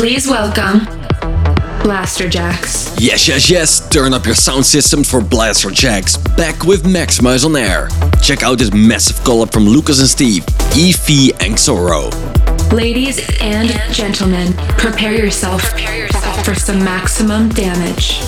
Please welcome Blasterjaxx. Yes, yes, yes, turn up your sound system for Blasterjaxx, back with Maxximize on Air. Check out this massive collab from Lucas and Steve, Efi and Xoro. Ladies and gentlemen, prepare yourself for some maximum damage.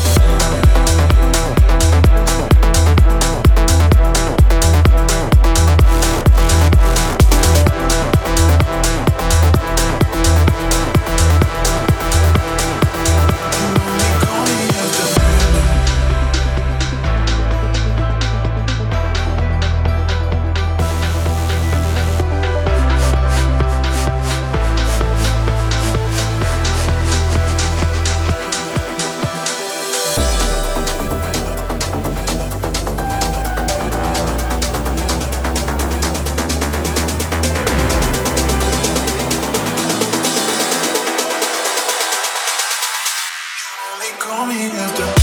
Maximize.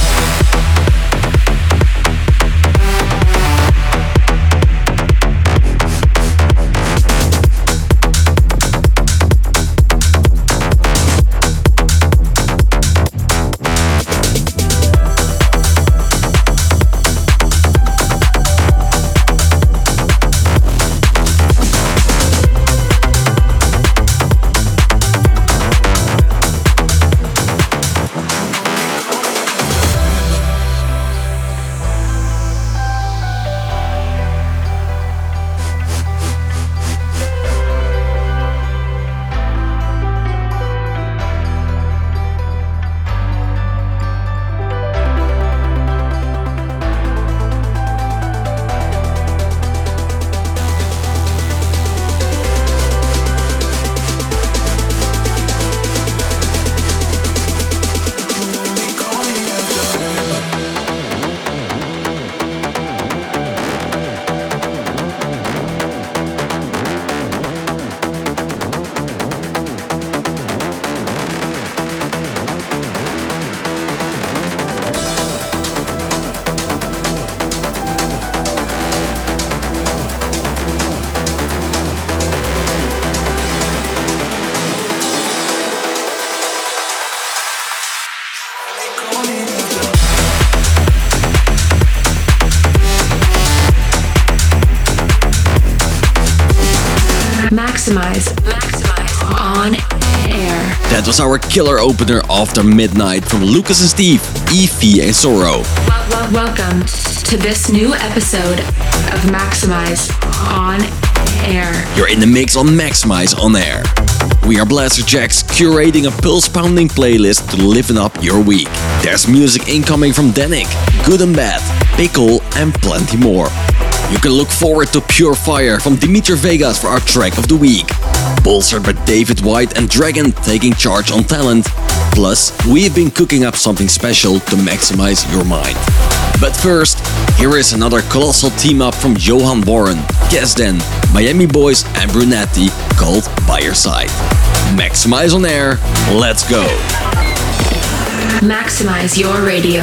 Was our killer opener after midnight from Lucas and Steve, Efi and wel- welcome to this new episode of Maxximize on air. You're in the mix on Maxximize on Air. We are Blasterjaxx curating a pulse pounding playlist to liven up your week. There's music incoming from Danik, Good and Bad, Pickle, and plenty more. You can look forward to Pure Fire from Dimitri Vegas for our track of the week. Bolstered by David White and Dragon taking charge on talent. Plus, we've been cooking up something special to maximize your mind. But first, here is another colossal team up from Johan Warren, Guess Then, Miami Boys, and Brunetti called By Your Side. Maxximize on air, let's go! Maximize your radio.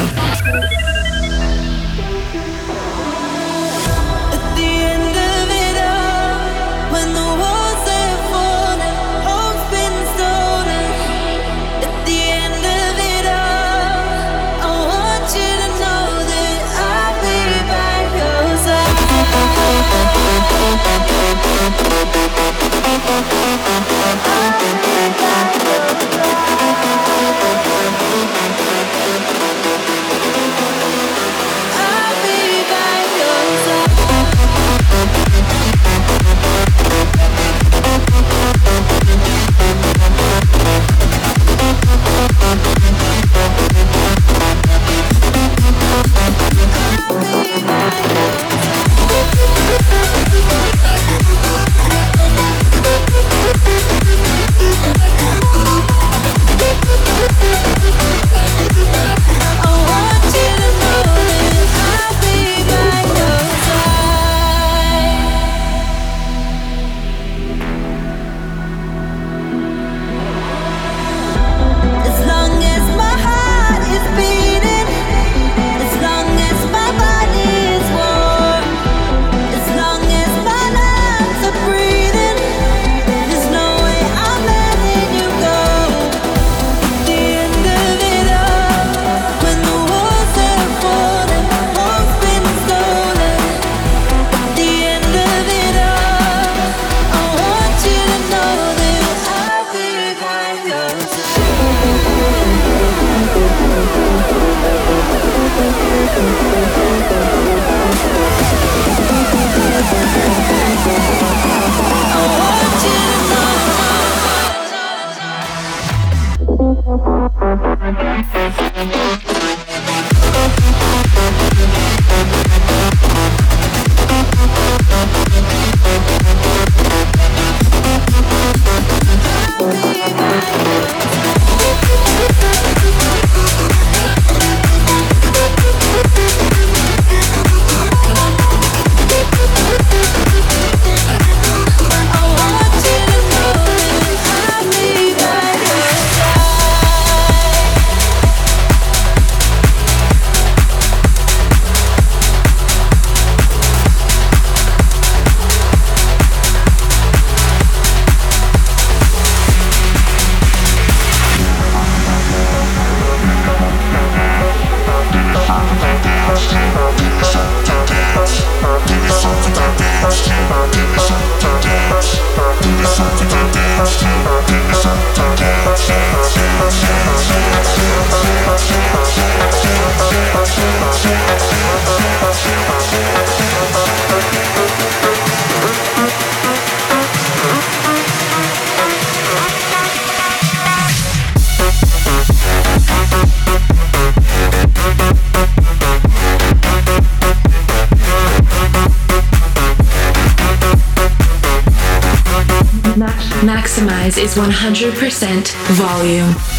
100% volume.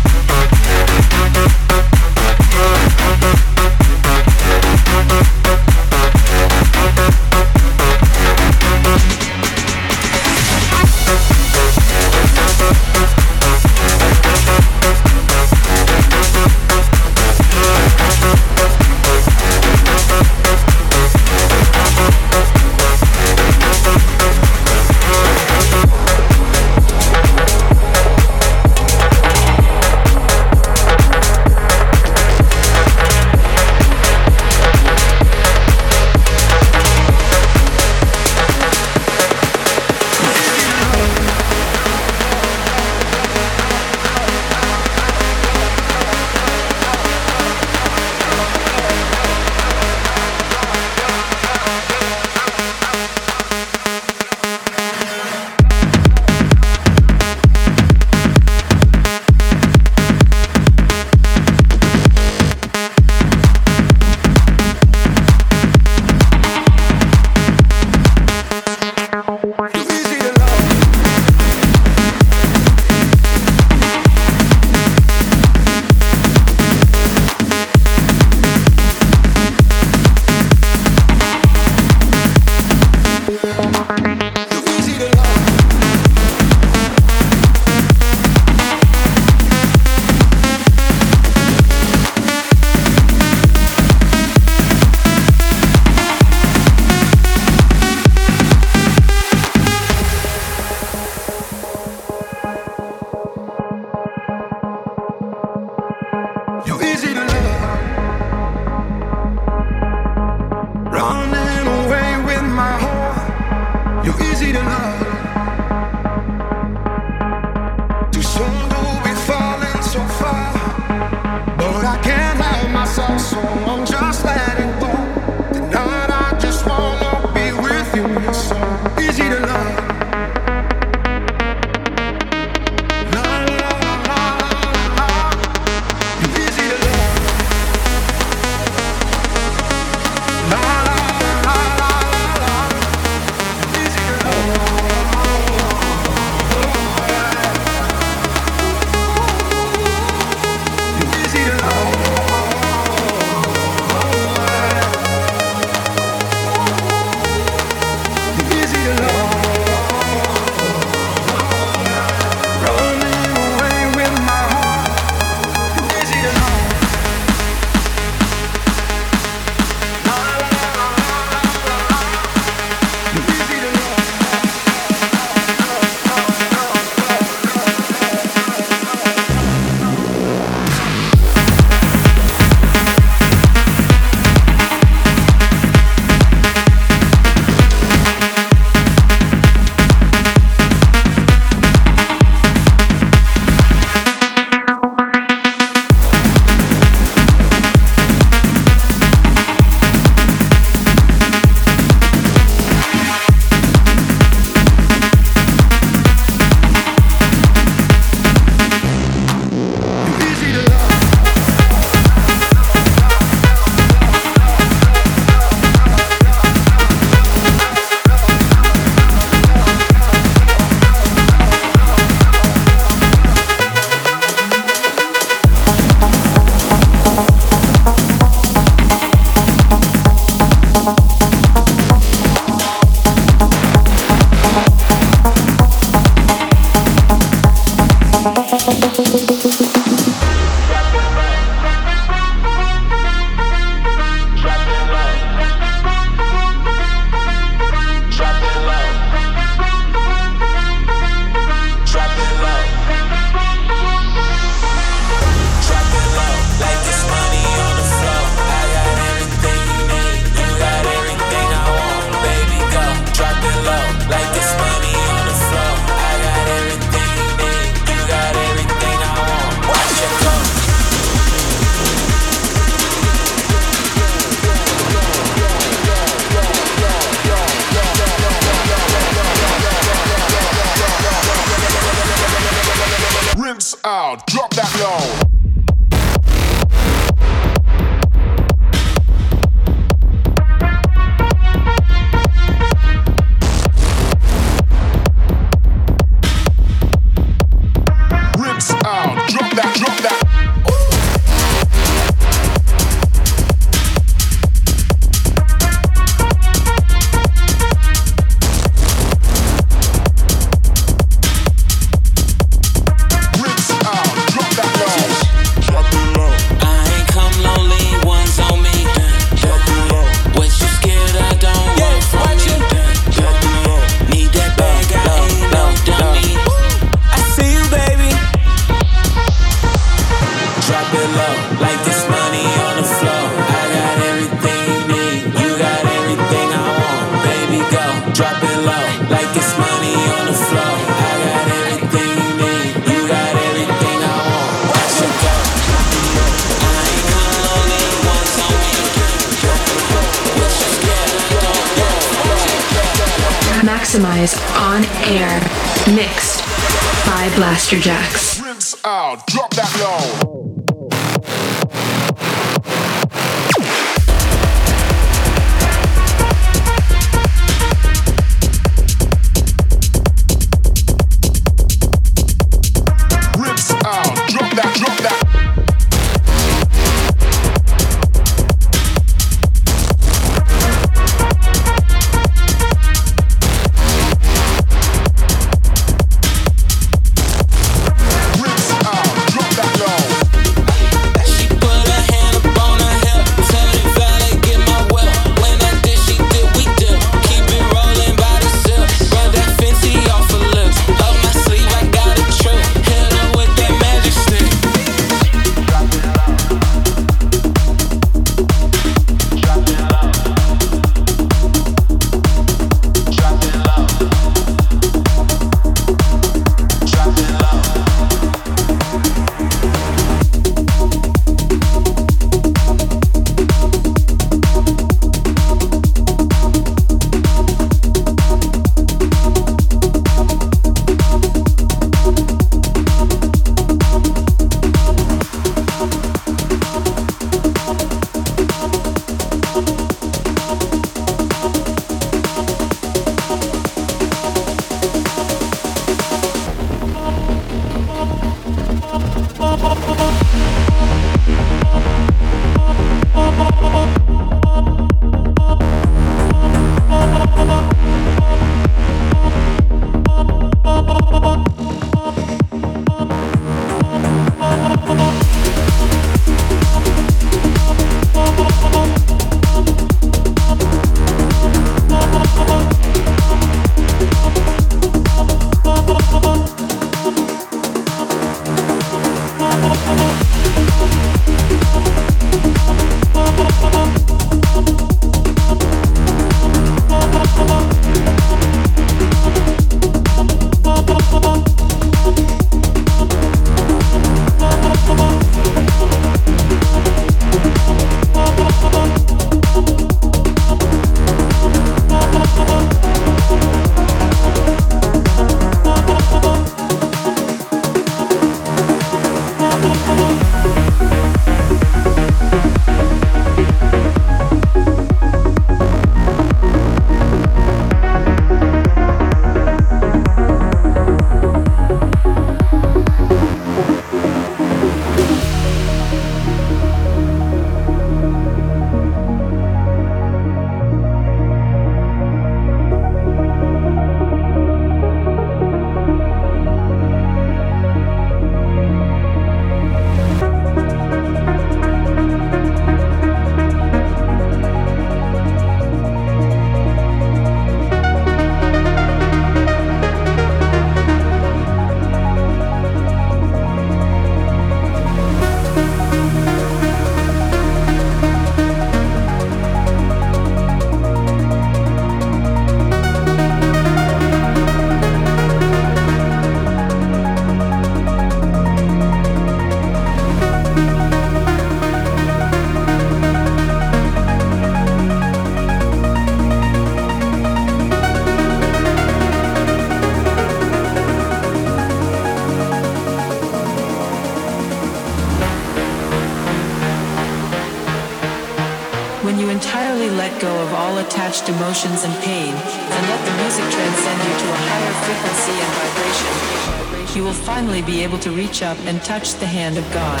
Emotions and pain, and let the music transcend you to a higher frequency and vibration, you will finally be able to reach up and touch the hand of God.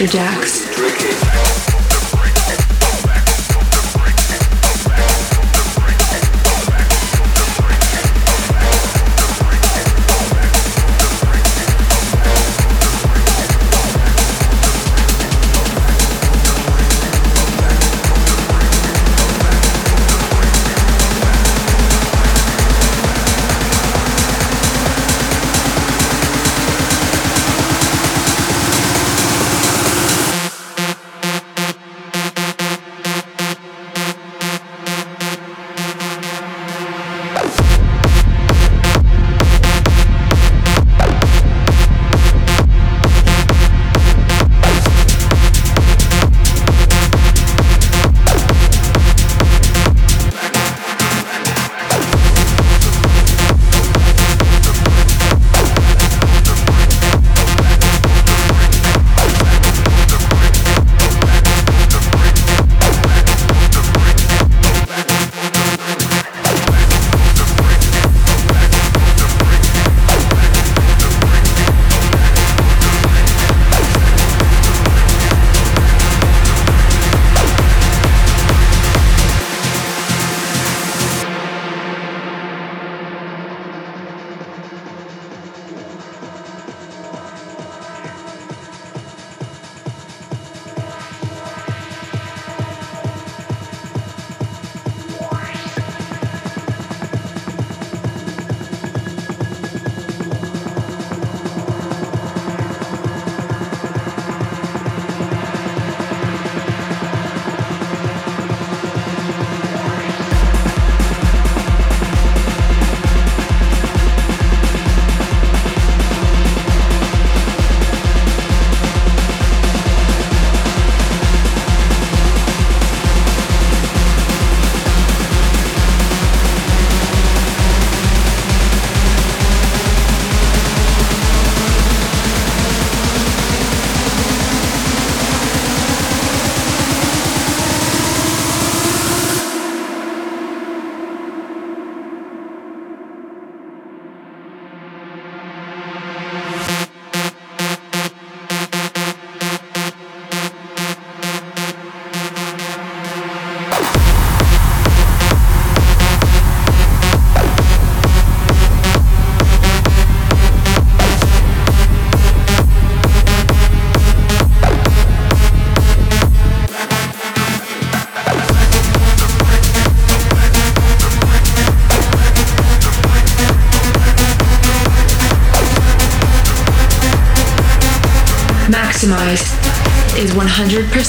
Blasterjaxx. Maximize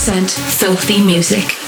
100% filthy music.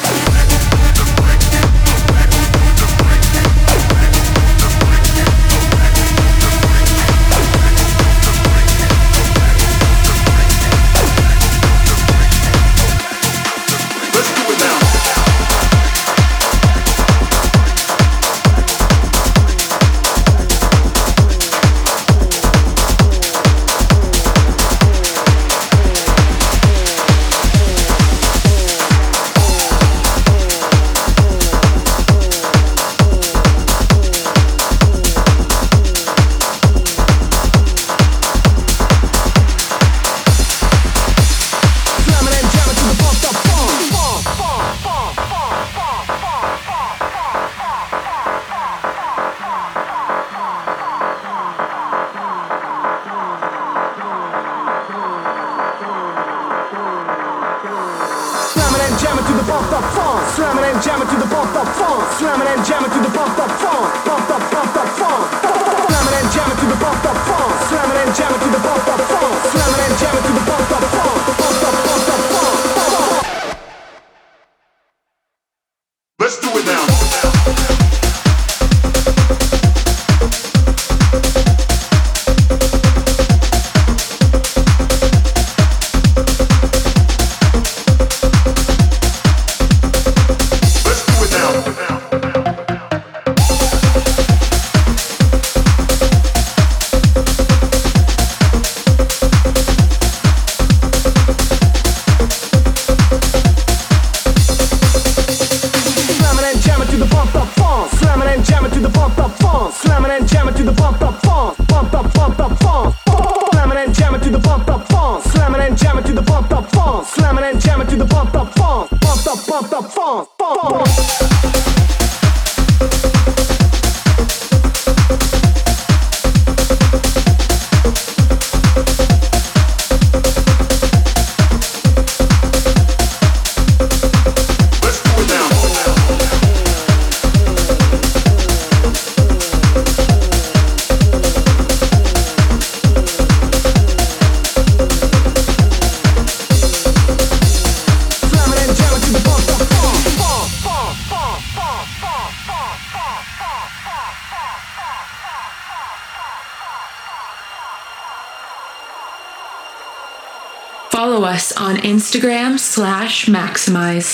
Follow slash maximize.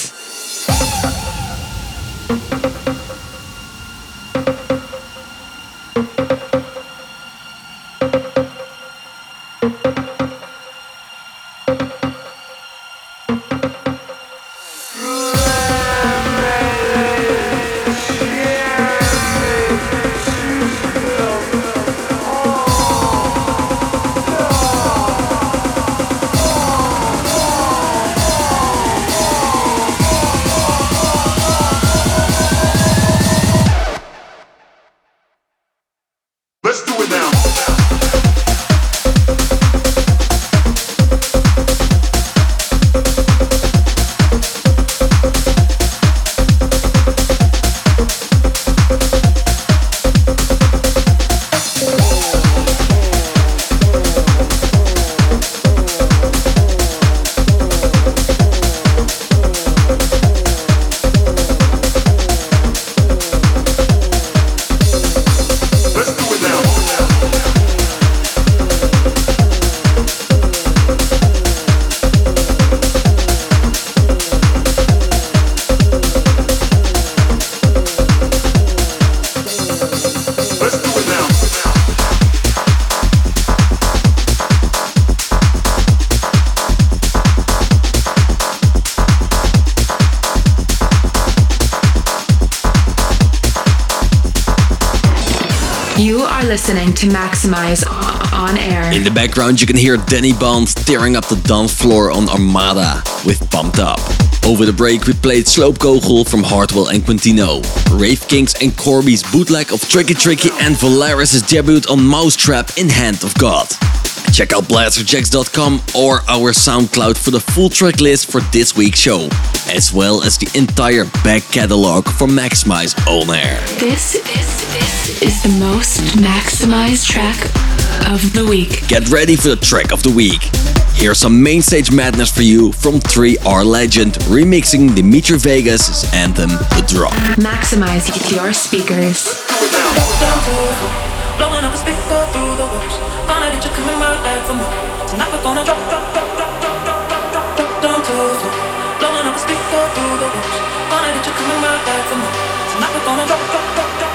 Listening to Maxximize on air. In the background, you can hear Danny Bond tearing up the dance floor on Armada with Pumped Up. Over the break, we played Sloopkogel from Hardwell and Quintino, Rave Kings and Corby's bootleg of Tricky Tricky, and Volaris' debut on Mousetrap in Hand of God. Check out blasterjaxx.com or our SoundCloud for the full track list for this week's show, as well as the entire back catalog for Maxximize On Air. This, this, this is the most maximized track of the week. Get ready for the track of the week. Here's some main stage madness for you from 3 Are Legend, remixing Dimitri Vegas' anthem, The Drop. Maximize your speakers. Blowing up a speaker through the walls. Find out that you're coming right back for more. Tonight we're gonna drop, drop, drop, drop, drop, Blowing up a speaker through the walls. Find out that you're coming right back for more. Tonight we're gonna drop, drop, drop, drop,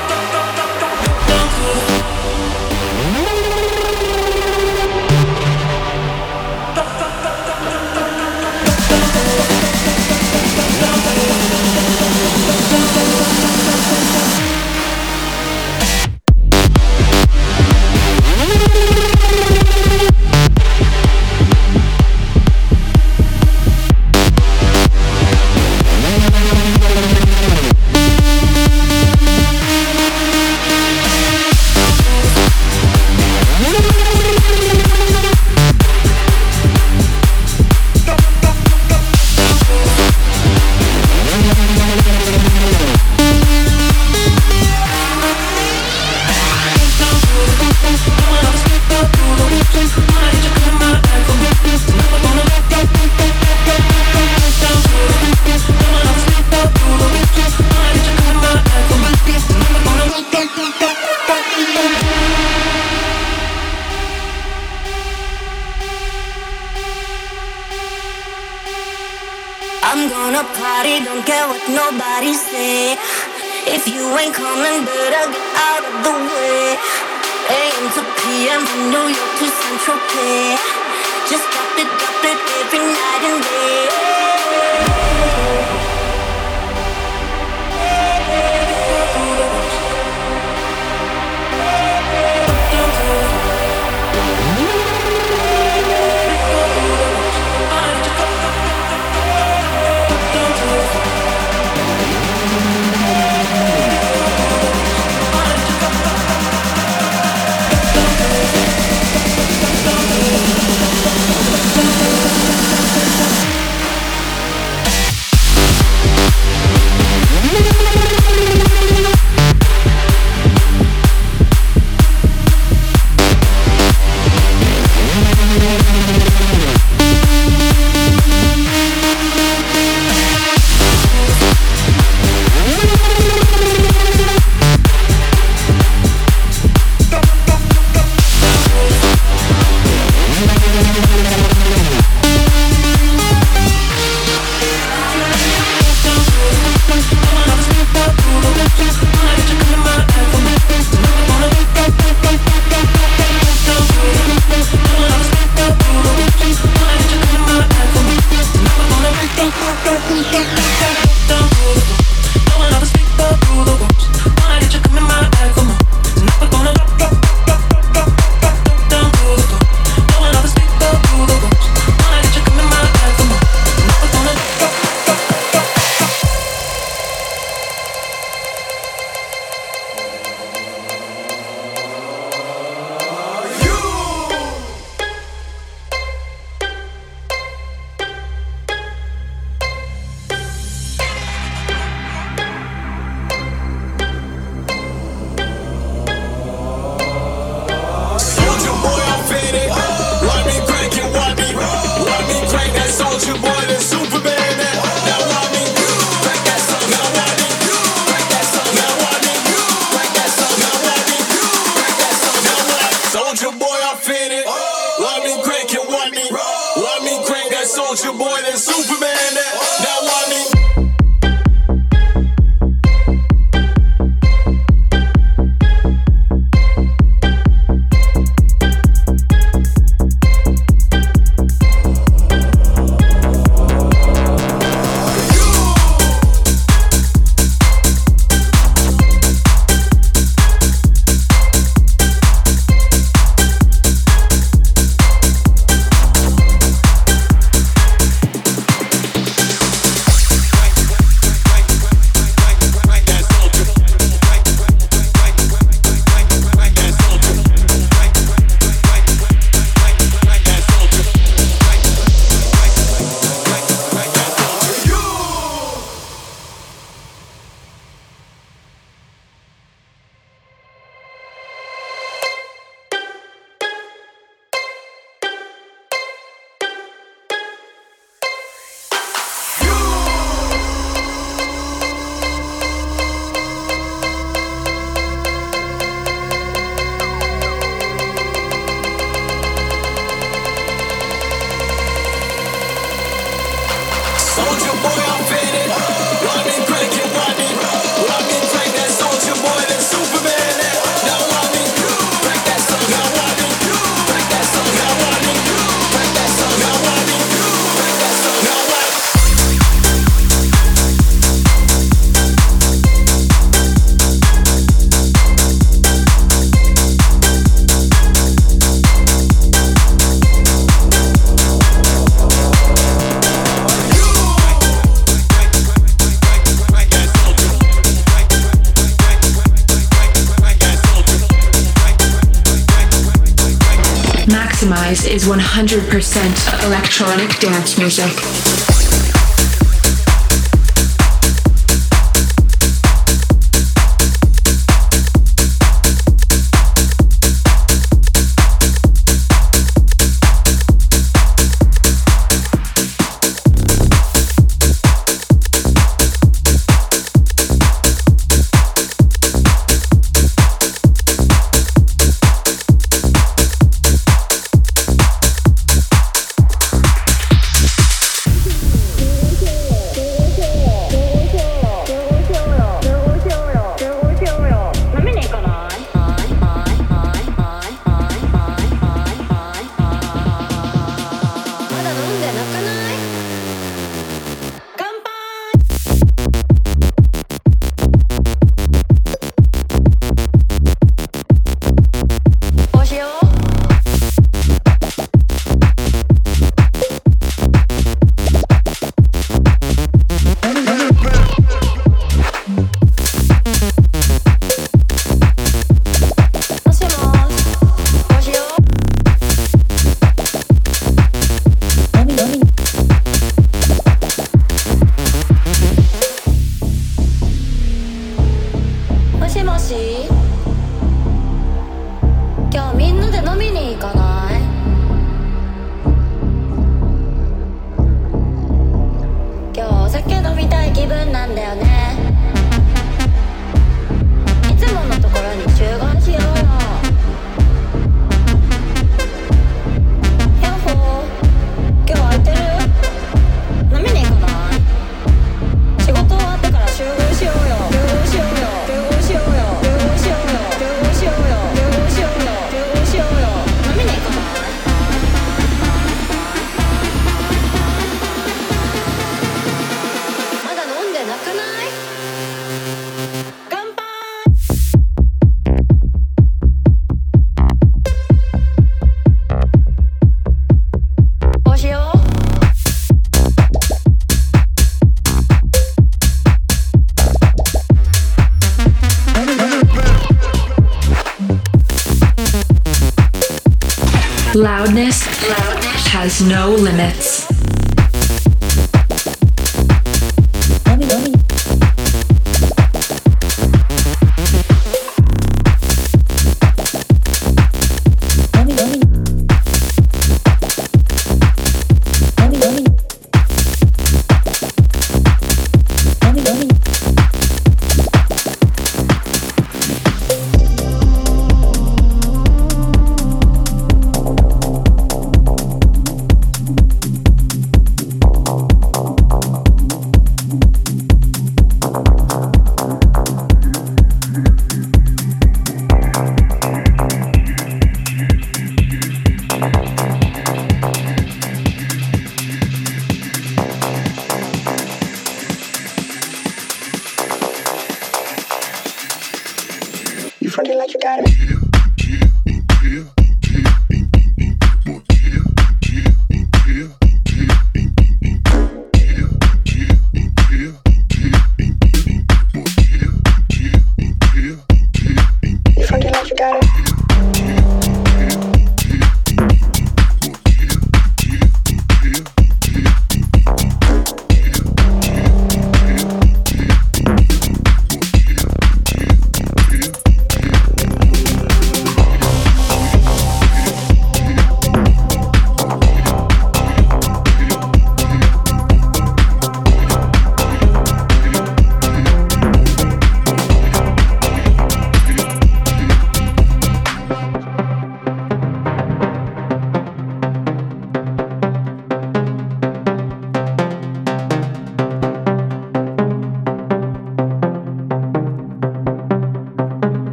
If you ain't coming, better get out of the way. AM to PM from New York to Central Pay. Just drop it, drop it every night and day. Is 100% electronic dance music.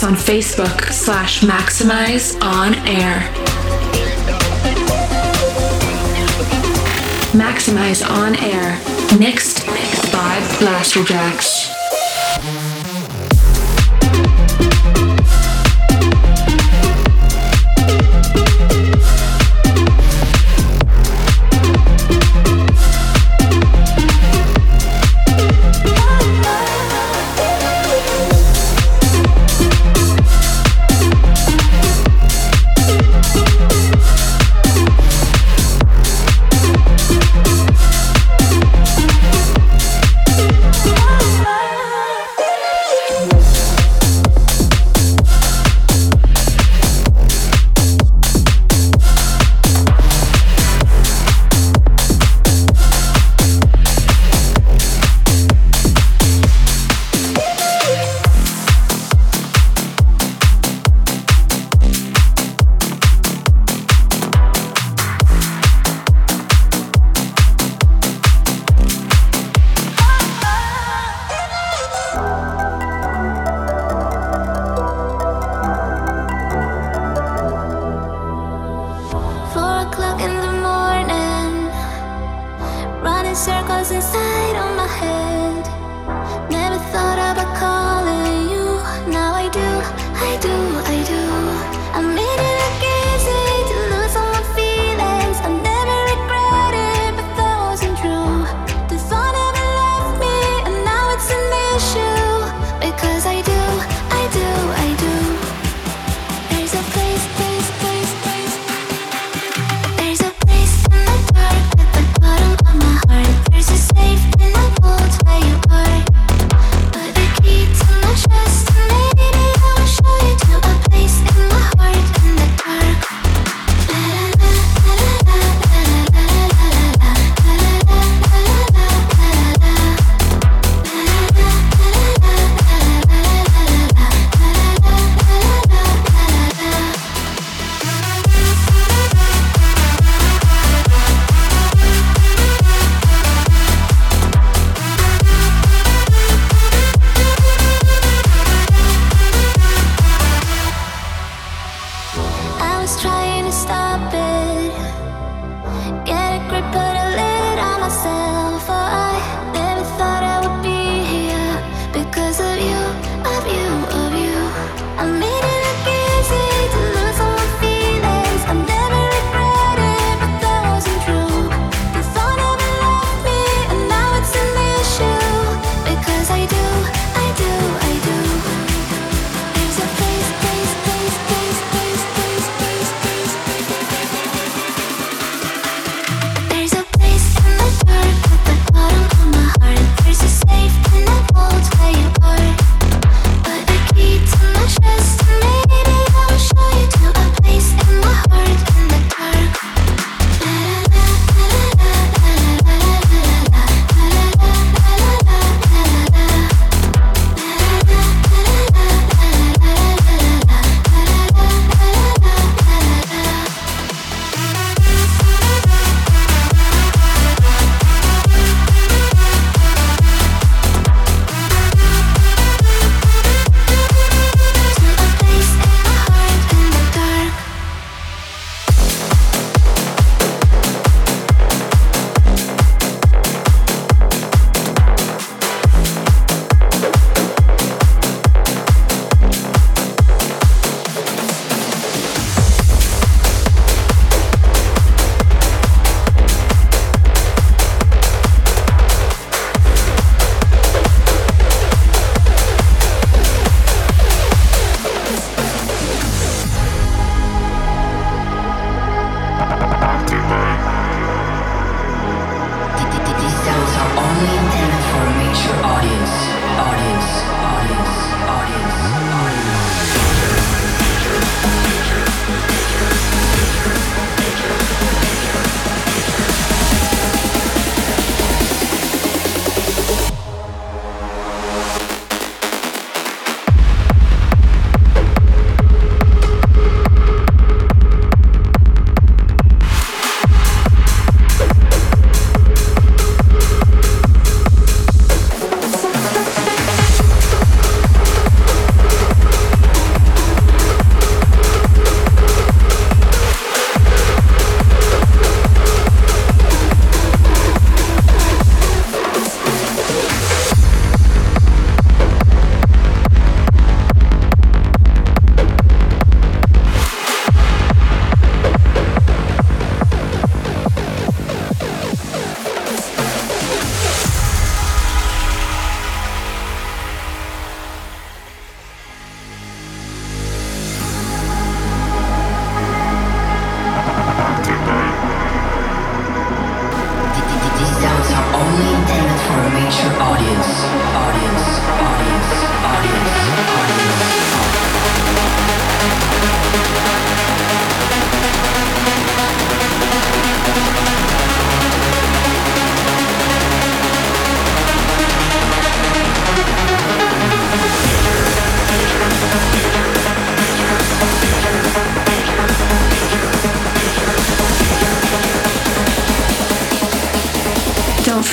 Us on Facebook slash Maxximize On Air. Maxximize On Air. Mixed by Blasterjaxx.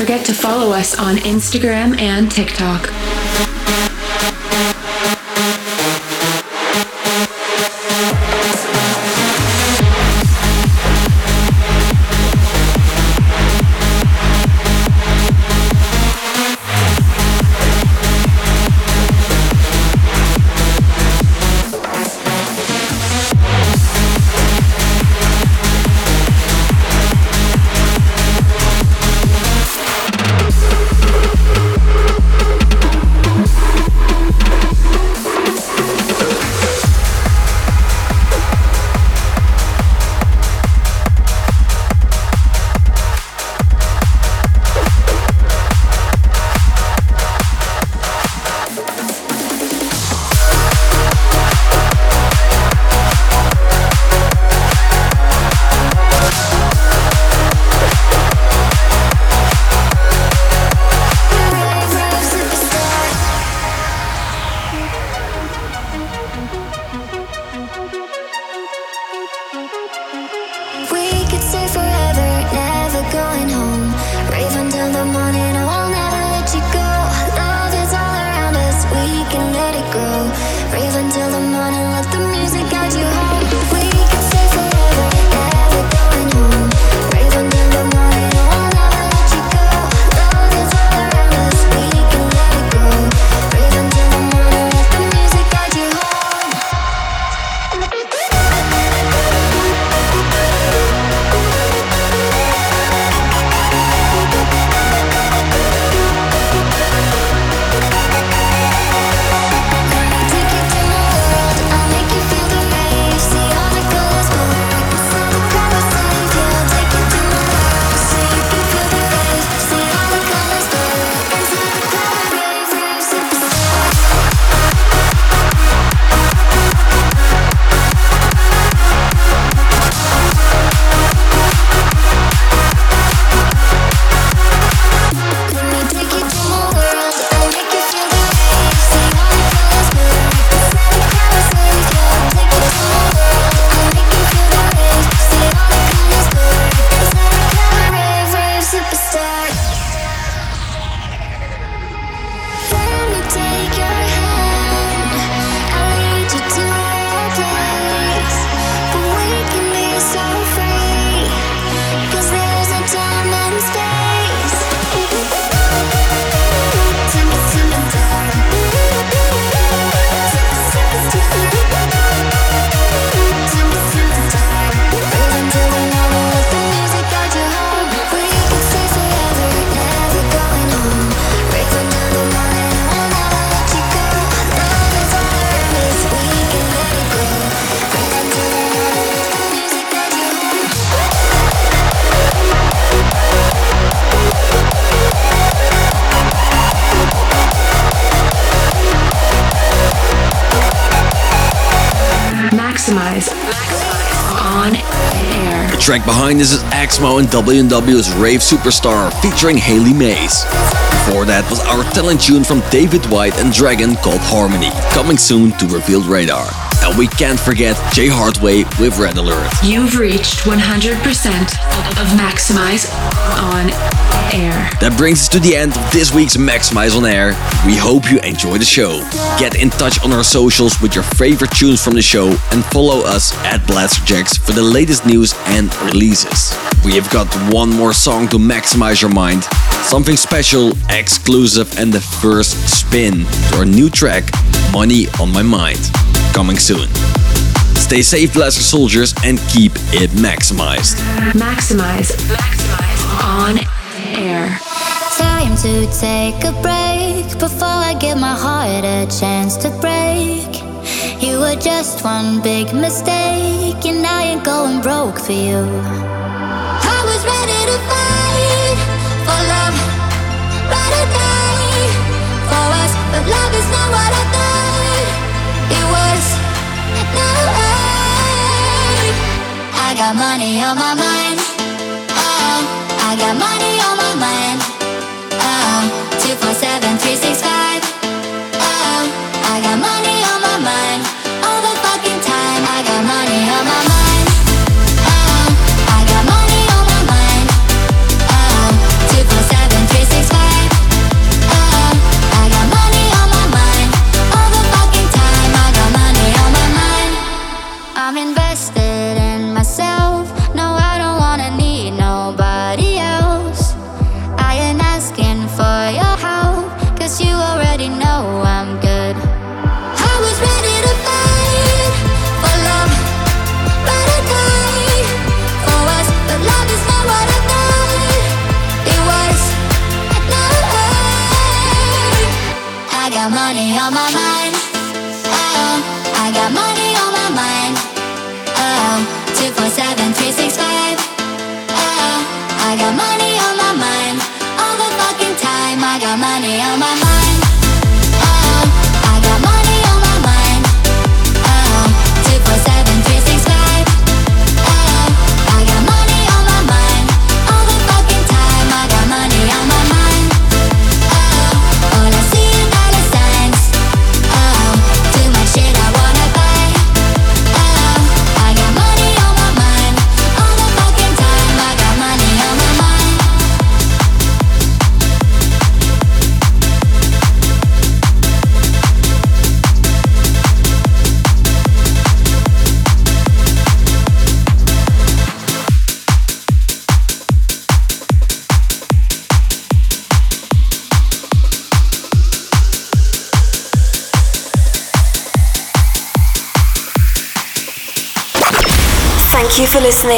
Forget to follow us on Instagram and TikTok. Track behind this is Axmo and W&W's Rave Superstar featuring Haley Mays. Before that was our talent tune from David White and Dragon called Harmony, coming soon to Revealed Radar. And we can't forget Jay Hardway with Red Alert. You've reached 100% of Maxximize on air. That brings us to the end of this week's Maxximize on Air. We hope you enjoy the show. Get in touch on our socials with your favorite tunes from the show and follow us at Blasterjaxx for the latest news and releases. We have got one more song to maximize your mind, something special, exclusive, and the first spin to our new track, Money on My Mind, coming soon. Stay safe, Blaster Soldiers, and keep it maximized. Maxximize. Maxximize on air. Time to take a break before I give my heart a chance to break. You were just one big mistake, and I ain't going broke for you. I was ready to fight for love, die for us, but love is not what I thought it was. No way. I got money on my mind. Oh, I got money on